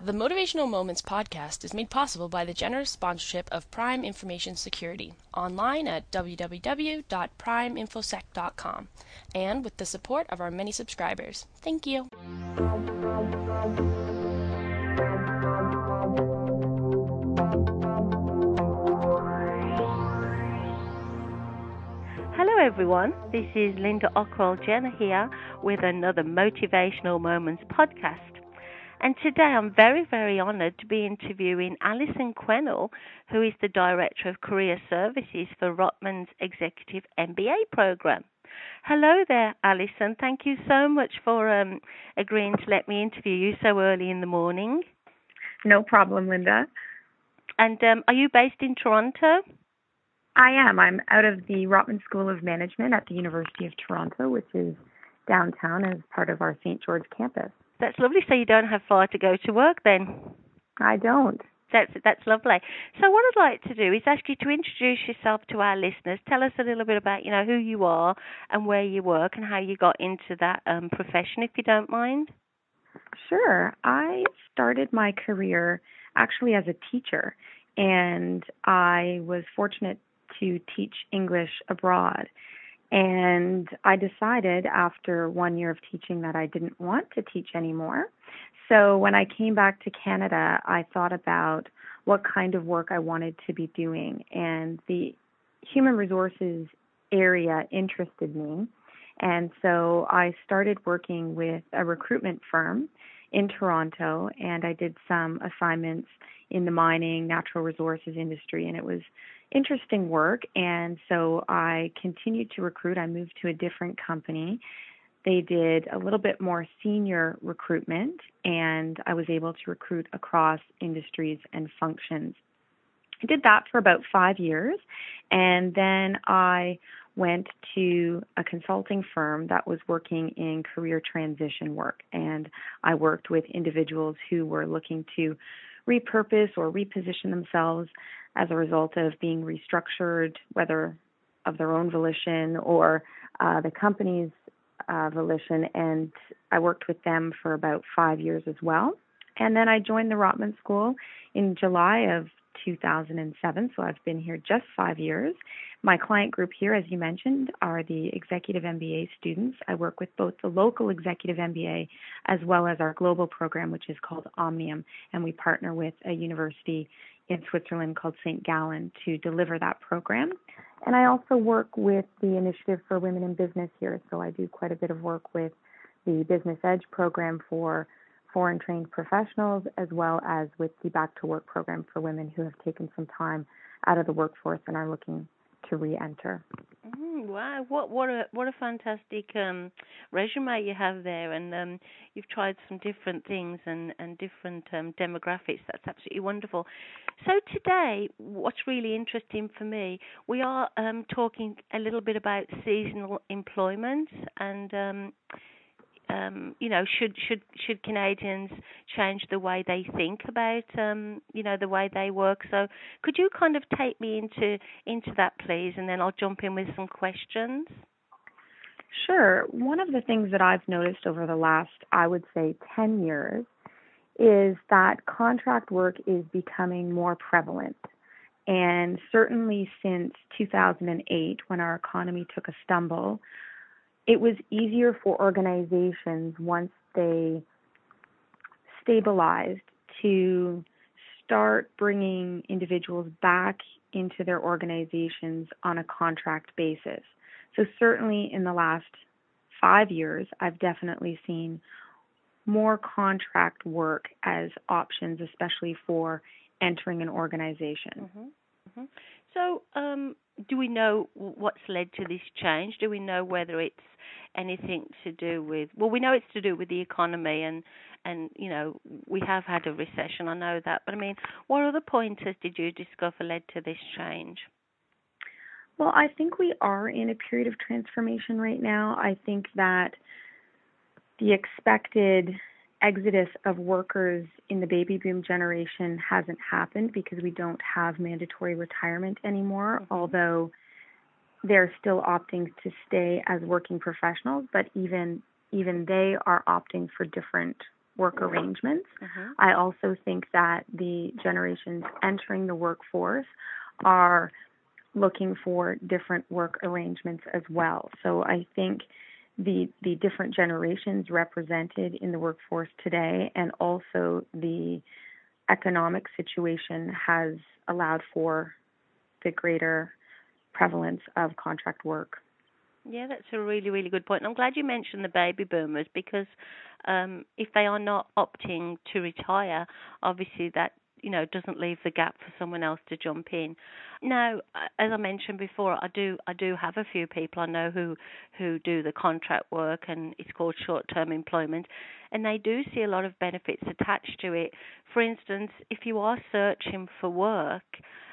The Motivational Moments podcast is made possible by the generous sponsorship of Prime Information Security online at www.primeinfosec.com and with the support of our many subscribers. Thank you. Hello, everyone. This is Linda Ockrell Jenner here with another Motivational Moments podcast. And today I'm very, very honored to be interviewing Alison Quennell, who is the Director of Career Services for Rotman's Executive MBA program. Hello there, Alison. Thank you so much for um, agreeing to let me interview you so early in the morning. No problem, Linda. And um, are you based in Toronto? I am. I'm out of the Rotman School of Management at the University of Toronto, which is downtown as part of our St. George campus. That's lovely. So you don't have far to go to work then? I don't. That's that's lovely. So what I'd like to do is ask you to introduce yourself to our listeners. Tell us a little bit about you know who you are and where you work and how you got into that um, profession, if you don't mind. Sure. I started my career actually as a teacher, and I was fortunate to teach English abroad. And I decided after one year of teaching that I didn't want to teach anymore. So when I came back to Canada, I thought about what kind of work I wanted to be doing. And the human resources area interested me. And so I started working with a recruitment firm in Toronto and I did some assignments in the mining, natural resources industry, and it was interesting work. And so I continued to recruit. I moved to a different company. They did a little bit more senior recruitment, and I was able to recruit across industries and functions. I did that for about five years, and then I went to a consulting firm that was working in career transition work. And I worked with individuals who were looking to repurpose or reposition themselves as a result of being restructured, whether of their own volition or uh, the company's uh, volition. And I worked with them for about five years as well. And then I joined the Rotman School in July of 2007, so I've been here just five years. My client group here, as you mentioned, are the executive MBA students. I work with both the local executive MBA as well as our global program, which is called Omnium, and we partner with a university in Switzerland called St. Gallen to deliver that program. And I also work with the Initiative for Women in Business here, so I do quite a bit of work with the Business Edge program for foreign trained professionals, as well as with the Back to Work program for women who have taken some time out of the workforce and are looking to re-enter. Mm, wow, what what a what a fantastic um, resume you have there, and um, you've tried some different things and and different um, demographics. That's absolutely wonderful. So today, what's really interesting for me, we are um, talking a little bit about seasonal employment and um, you know, should should should Canadians change the way they think about, um, you know, the way they work? So, could you kind of take me into into that, please, and then I'll jump in with some questions. Sure. One of the things that I've noticed over the last, I would say, ten years, is that contract work is becoming more prevalent. And certainly since 2008, when our economy took a stumble, it was easier for organizations once they stabilized to start bringing individuals back into their organizations on a contract basis. So, certainly in the last five years, I've definitely seen more contract work as options, especially for entering an organization. Mm-hmm. Mm-hmm. So, um, do we know what's led to this change? Do we know whether it's anything to do with well we know it's to do with the economy and and you know we have had a recession I know that but I mean what other pointers did you discover led to this change well I think we are in a period of transformation right now I think that the expected exodus of workers in the baby boom generation hasn't happened because we don't have mandatory retirement anymore mm-hmm. although they're still opting to stay as working professionals, but even even they are opting for different work arrangements. Mhm. I also think that the generations entering the workforce are looking for different work arrangements as well. So I think the the different generations represented in the workforce today and also the economic situation has allowed for the greater prevalence of contract work. Yeah, that's a really, really good point. I'm glad you mentioned the baby boomers because um, if they are not opting to retire, obviously that you know doesn't leave the gap for someone else to jump in. Now, as I mentioned before, I do I do have a few people I know who who do the contract work and it's called short-term employment, and they do see a lot of benefits attached to it. For instance, if you are searching for work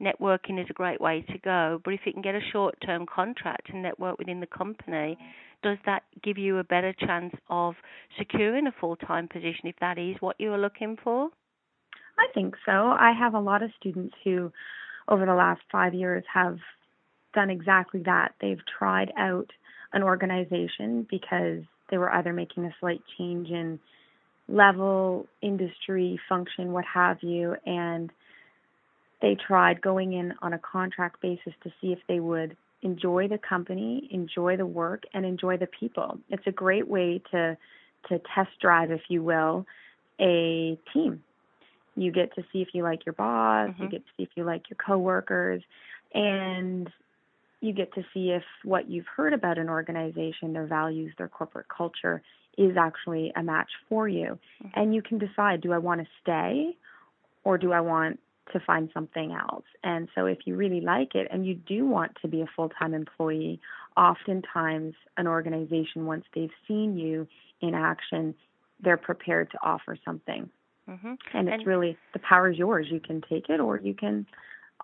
networking is a great way to go. But if you can get a short term contract and network within the company, does that give you a better chance of securing a full time position if that is what you are looking for? I think so. I have a lot of students who, over the last five years, have done exactly that. They've tried out an organization because they were either making a slight change in level, industry, function, what have you, and they tried going in on a contract basis to see if they would enjoy the company, enjoy the work, and enjoy the people. It's a great way to to test drive, if you will, a team. You get to see if you like your boss, mm-hmm. you get to see if you like your coworkers, and you get to see if what you've heard about an organization, their values, their corporate culture, is actually a match for you. Mm-hmm. And you can decide do I want to stay or do I want to find something else. And so if you really like it and you do want to be a full-time employee, oftentimes an organization once they've seen you in action, they're prepared to offer something. Mm-hmm. And it's and, really the power is yours. You can take it or you can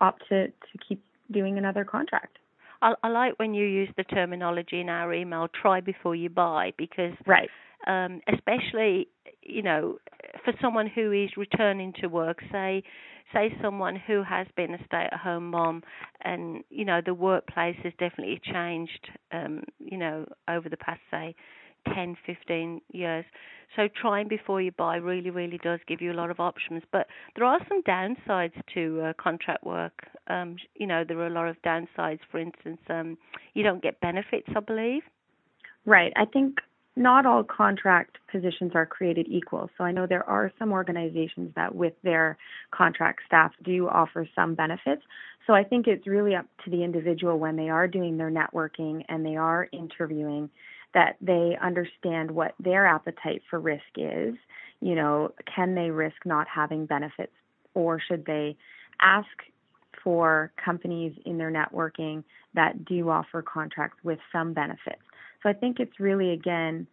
opt to to keep doing another contract. I, I like when you use the terminology in our email try before you buy because right um, especially you know for someone who is returning to work say say someone who has been a stay at home mom and you know the workplace has definitely changed um you know over the past say 10 15 years. So trying before you buy really really does give you a lot of options. But there are some downsides to uh, contract work. Um you know there are a lot of downsides. For instance um you don't get benefits i believe. Right. I think not all contract positions are created equal. So I know there are some organizations that, with their contract staff, do offer some benefits. So I think it's really up to the individual when they are doing their networking and they are interviewing that they understand what their appetite for risk is. You know, can they risk not having benefits or should they ask for companies in their networking that do offer contracts with some benefits? So I think it's really again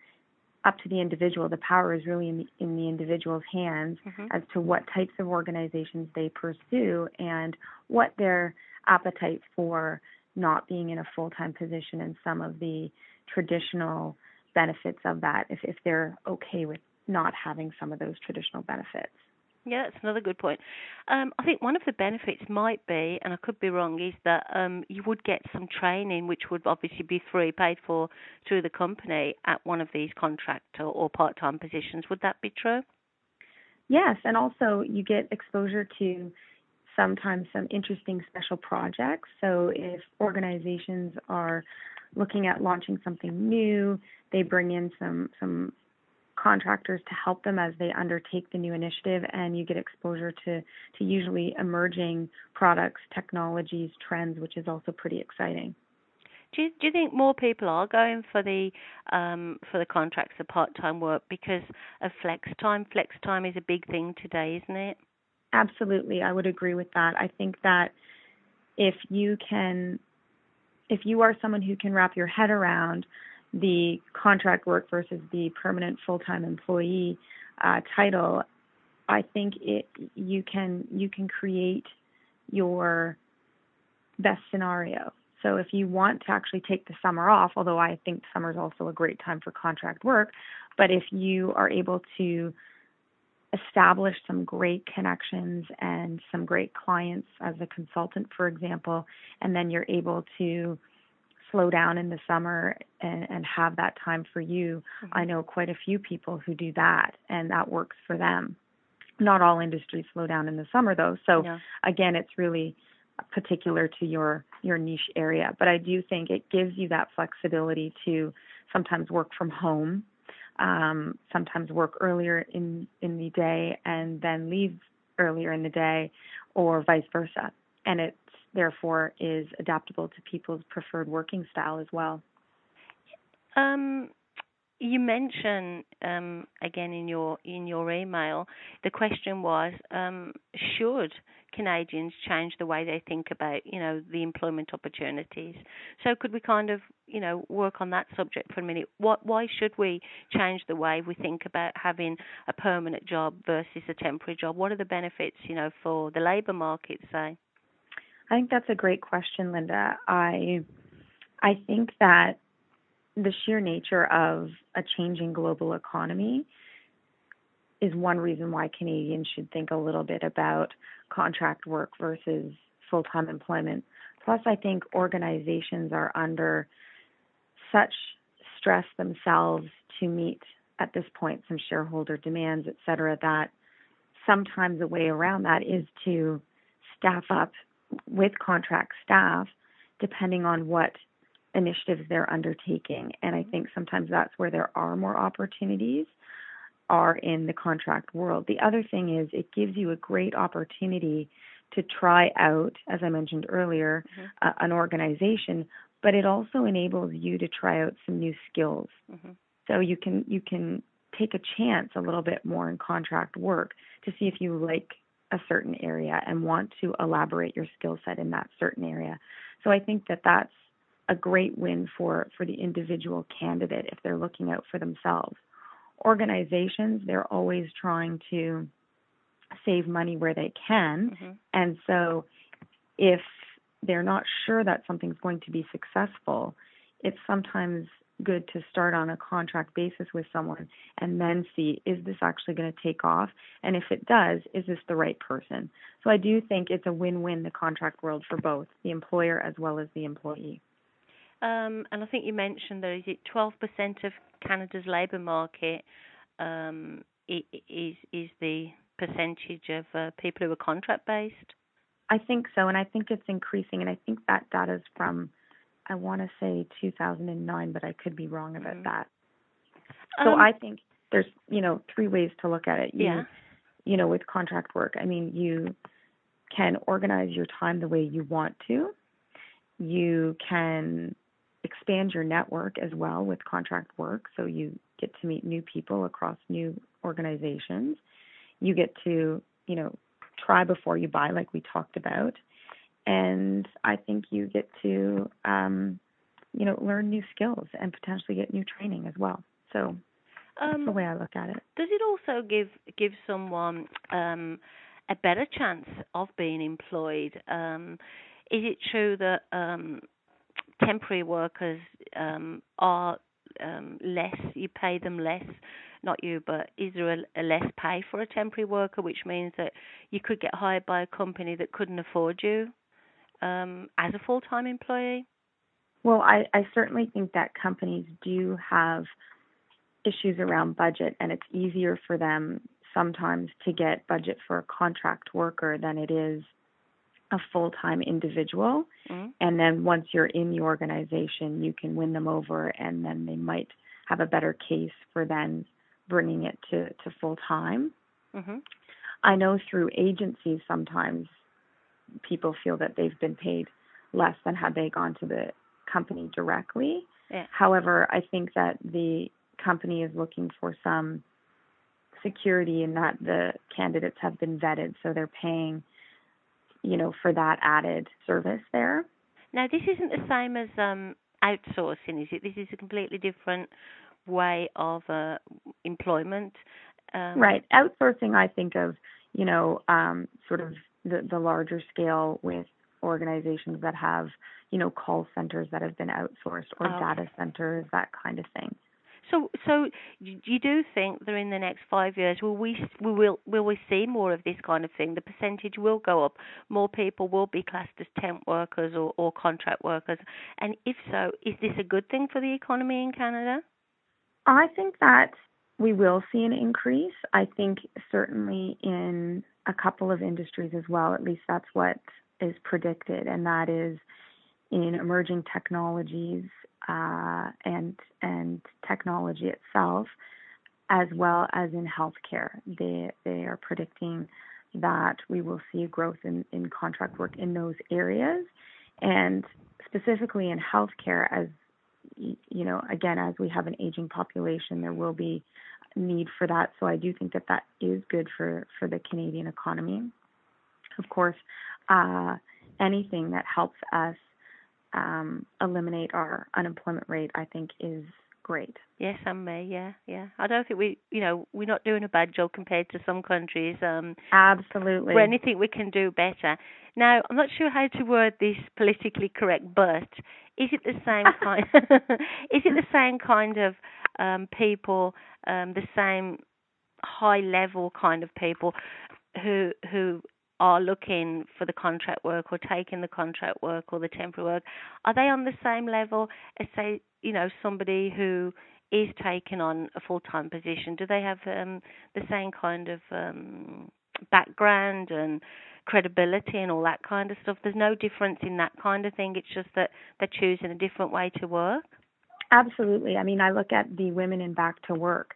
up to the individual. The power is really in the, in the individual's hands mm-hmm. as to what types of organizations they pursue and what their appetite for not being in a full-time position and some of the traditional benefits of that if if they're okay with not having some of those traditional benefits. Yeah, that's another good point. Um, I think one of the benefits might be, and I could be wrong, is that um, you would get some training, which would obviously be free, paid for through the company at one of these contract or, or part-time positions. Would that be true? Yes, and also you get exposure to sometimes some interesting special projects. So if organizations are looking at launching something new, they bring in some some contractors to help them as they undertake the new initiative and you get exposure to to usually emerging products technologies trends which is also pretty exciting do you, do you think more people are going for the um, for the contracts of part time work because of flex time? Flex time is a big thing today, isn't it? Absolutely, I would agree with that. I think that if you can, if you are someone who can wrap your head around the contract work versus the permanent full-time employee uh, title, I think it you can you can create your best scenario. So if you want to actually take the summer off, although I think summer is also a great time for contract work, but if you are able to establish some great connections and some great clients as a consultant, for example, and then you're able to slow down in the summer and, and have that time for you. Mm-hmm. I know quite a few people who do that, and that works for them. Not all industries slow down in the summer, though. So yeah. again, it's really particular to your your niche area. But I do think it gives you that flexibility to sometimes work from home, um, sometimes work earlier in in the day and then leave earlier in the day, or vice versa. And it therefore is adaptable to people's preferred working style as well. Um, you mentioned um, again in your in your email the question was um, should Canadians change the way they think about you know the employment opportunities? So could we kind of you know work on that subject for a minute? What why should we change the way we think about having a permanent job versus a temporary job? What are the benefits you know for the labor market say I think that's a great question, Linda. I I think that the sheer nature of a changing global economy is one reason why Canadians should think a little bit about contract work versus full time employment. Plus, I think organizations are under such stress themselves to meet at this point some shareholder demands, et cetera, that sometimes a way around that is to staff up with contract staff depending on what initiatives they're undertaking. And I think sometimes that's where there are more opportunities are in the contract world. The other thing is it gives you a great opportunity to try out, as I mentioned earlier, mm-hmm. uh, an organization, but it also enables you to try out some new skills. Mm-hmm. So you can you can take a chance a little bit more in contract work to see if you like a certain area and want to elaborate your skill set in that certain area. So I think that that's a great win for for the individual candidate if they're looking out for themselves. Organizations, they're always trying to save money where they can. Mm-hmm. And so if they're not sure that something's going to be successful, it's sometimes good to start on a contract basis with someone and then see is this actually going to take off? And if it does is this the right person? So i do think it's a win-win the contract world for both the employer as well as the employee. Um, and i think you mentioned that is it 12% of canada's labour market um, is is the percentage of uh, people who are contract based i think so and i think it's increasing and i think that data is from I want to say 2009, but I could be wrong about mm-hmm. that. So um, I think there's, you know, three ways to look at it. You, yeah. You know, with contract work, I mean, you can organize your time the way you want to. You can expand your network as well with contract work, so you get to meet new people across new organizations. You get to, you know, try before you buy, like we talked about and I think you get to um, you know learn new skills and potentially get new training as well. So that's um, the way I look at it. Does it also give give someone um, a better chance of being employed? Um, is it true that um, temporary workers um, are less? You pay them less not you, but is there a, a, less pay for a temporary worker, which means that you could get hired by a company that couldn't afford you? Um, as a full time employee? Well, I, I certainly think that companies do have issues around budget, and it's easier for them sometimes to get budget for a contract worker than it is a full time individual. Mm-hmm. And then once you're in the organization, you can win them over, and then they might have a better case for then bringing it to, to full time. Mm-hmm. I know through agencies sometimes people feel that they've been paid less than had they gone to the company directly. Yeah. However, I think that the company is looking for some security in that the candidates have been vetted, so they're paying, you know, for that added service there. Now, this isn't the same as um, outsourcing, is it? This is a completely different way of uh, employment. Um, right. Outsourcing, I think of, you know, um, sort of the, the larger scale with organizations that have, you know, call centers that have been outsourced or oh. data centers, that kind of thing. So, so you do think that in the next five years, will we we will will we see more of this kind of thing? The percentage will go up. More people will be classed as temp workers or, or contract workers. And if so, is this a good thing for the economy in Canada? I think that we will see an increase. I think certainly in a couple of industries as well. At least that's what is predicted, and that is in emerging technologies uh, and and technology itself, as well as in healthcare. They they are predicting that we will see growth in, in contract work in those areas, and specifically in healthcare. As you know, again, as we have an aging population, there will be need for that. So I do think that that is good for for the Canadian economy. Of course, uh, anything that helps us um, eliminate our unemployment rate, I think, is great. Yes, and May, Yeah, yeah. I don't think we, you know, we're not doing a bad job compared to some countries. Um, Absolutely. For anything we can do better. Now, I'm not sure how to word this politically correct, but is it the same kind? is it the same kind of um, people, um, the same high level kind of people who who are looking for the contract work or taking the contract work or the temporary work, are they on the same level as say, you know, somebody who is taking on a full time position? Do they have um, the same kind of um, background and credibility and all that kind of stuff? There's no difference in that kind of thing. It's just that they're choosing a different way to work. Absolutely. I mean, I look at the women in back to work.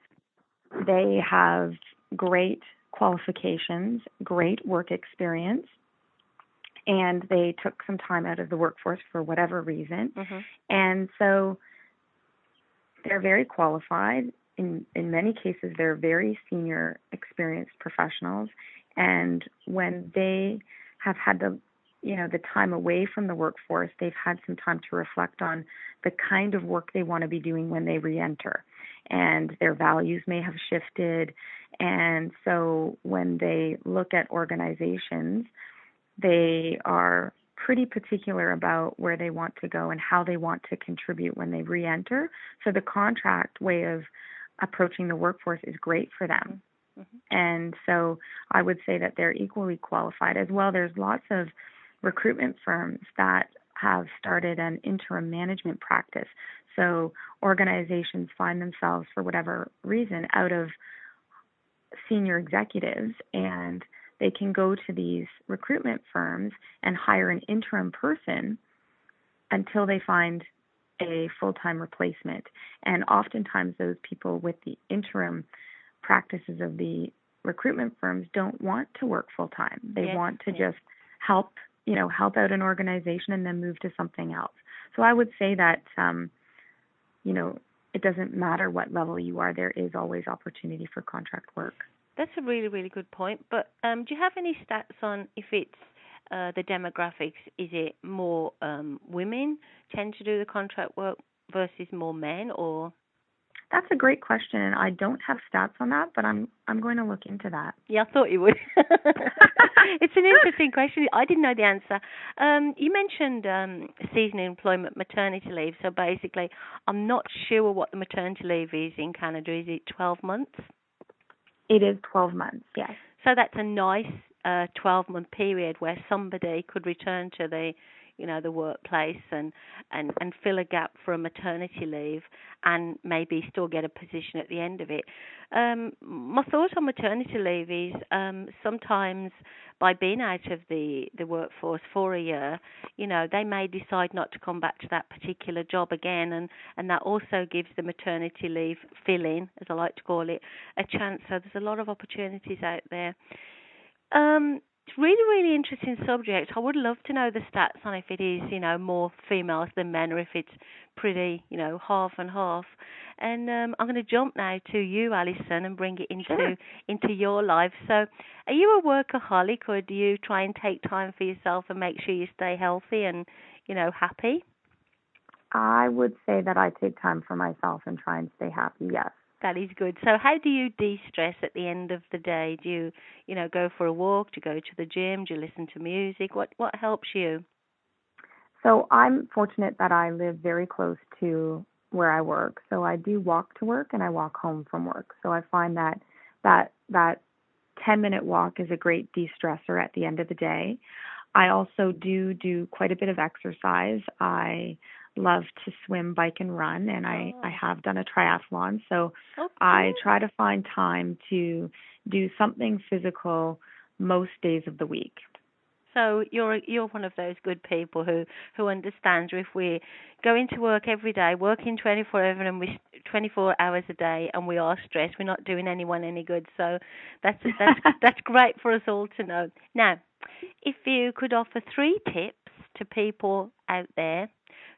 They have great qualifications, great work experience, and they took some time out of the workforce for whatever reason. Mm-hmm. And so they're very qualified. In in many cases they're very senior experienced professionals and when they have had the you know the time away from the workforce, they've had some time to reflect on the kind of work they want to be doing when they re-enter and their values may have shifted and so when they look at organizations, they are pretty particular about where they want to go and how they want to contribute when they re enter. So the contract way of approaching the workforce is great for them. Mm-hmm. And so I would say that they're equally qualified as well. There's lots of recruitment firms that have started an interim management practice. So organizations find themselves, for whatever reason, out of senior executives and they can go to these recruitment firms and hire an interim person until they find a full time replacement. And oftentimes, those people with the interim practices of the recruitment firms don't want to work full time. They yes, want to yes. just help, you know, help out an organization and then move to something else. So I would say that, um, you know, it doesn't matter what level you are, there is always opportunity for contract work. That's a really, really good point. But um, do you have any stats on if it's uh, the demographics? Is it more um, women tend to do the contract work versus more men, or? That's a great question, and I don't have stats on that, but I'm I'm going to look into that. Yeah, I thought you would. it's an interesting question. I didn't know the answer. Um, you mentioned um, seasonal employment maternity leave. So basically, I'm not sure what the maternity leave is in Canada. Is it 12 months? It is 12 months, yes. So that's a nice uh, 12 month period where somebody could return to the you know the workplace and and and fill a gap for a maternity leave and maybe still get a position at the end of it. Um my thought on maternity leave is um sometimes by being out of the the workforce for a year you know they may decide not to come back to that particular job again and and that also gives the maternity leave fill in as i like to call it a chance. So there's a lot of opportunities out there. Um really, really interesting subject. I would love to know the stats on if it is, you know, more females than men, or if it's pretty, you know, half and half. And um, I'm going to jump now to you, Alison, and bring it into sure. into your life. So, are you a workaholic, or do you try and take time for yourself and make sure you stay healthy and, you know, happy? I would say that I take time for myself and try and stay happy. Yes. That is good. So, how do you de-stress at the end of the day? Do you, you know, go for a walk? Do you go to the gym? Do you listen to music? What what helps you? So, I'm fortunate that I live very close to where I work. So I do walk to work and I walk home from work. So I find that that that 10 minute walk is a great de-stressor at the end of the day. I also do do quite a bit of exercise. I love to swim, bike, and run, and I, I oh. have done a triathlon. So oh, I try to find time to do something physical most days of the week. So you're you're one of those good people who who understands if we go into work every day, working 24 hours and we 24 hours a day, and we are stressed, we're not doing anyone any good. So that's that's that's great for us all to know. Now, if you could offer three tips to people out there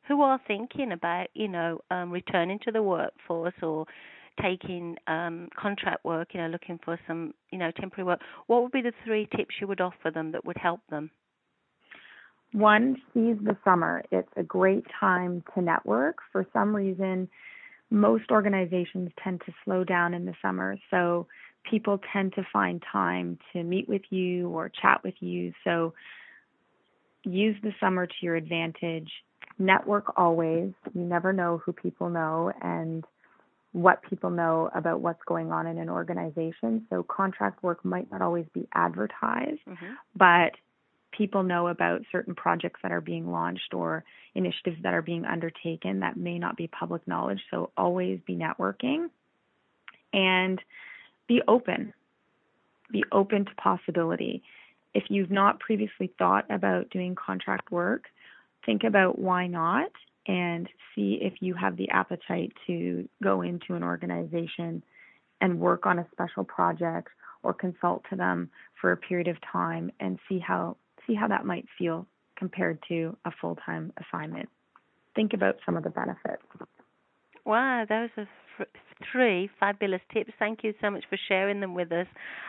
who are thinking about, you know, um, returning to the workforce or taking um, contract work, you know, looking for some, you know, temporary work, what would be the three tips you would offer them that would help them? One, seize the summer. It's a great time to network. For some reason, most organizations tend to slow down in the summer. So people tend to find time to meet with you or chat with you. So use the summer to your advantage. Network always. You never know who people know and what people know about what's going on in an organization. So contract work might not always be advertised, mm-hmm. but people know about certain projects that are being launched or initiatives that are being undertaken that may not be public knowledge. So always be networking and be open. Be open to possibility. If you've not previously thought about doing contract work, think about why not and see if you have the appetite to go into an organization and work on a special project or consult to them for a period of time and see how see how that might feel compared to a full-time assignment. Think about some of the benefits. Wow, those are three fabulous tips. Thank you so much for sharing them with us.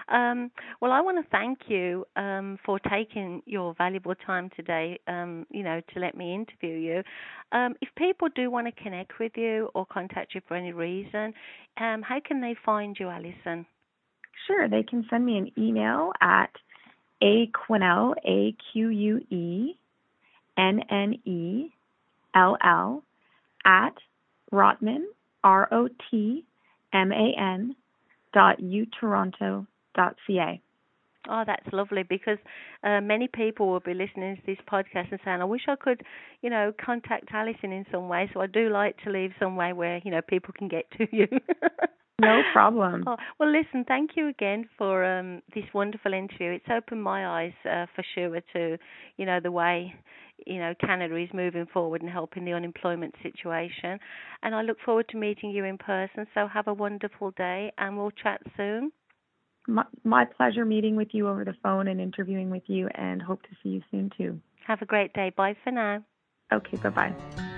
Um, well, I want to thank you um, for taking your valuable time today, um, you know, to let me interview you. Um, if people do want to connect with you or contact you for any reason, um, how can they find you, Alison? Sure, they can send me an email at a Quennell, A Q U E N N E L L, at Rotman, R O T M A N dot utoronto dot ca. Oh, that's lovely because uh, many people will be listening to this podcast and saying, "I wish I could, you know, contact Alison in some way." So I do like to leave some way where you know people can get to you. No problem. Oh, well, listen, thank you again for um, this wonderful interview. It's opened my eyes uh, for sure to, you know, the way, you know, Canada is moving forward and helping the unemployment situation. And I look forward to meeting you in person. So have a wonderful day, and we'll chat soon. My, my pleasure meeting with you over the phone and interviewing with you, and hope to see you soon too. Have a great day. Bye for now. Okay, bye bye.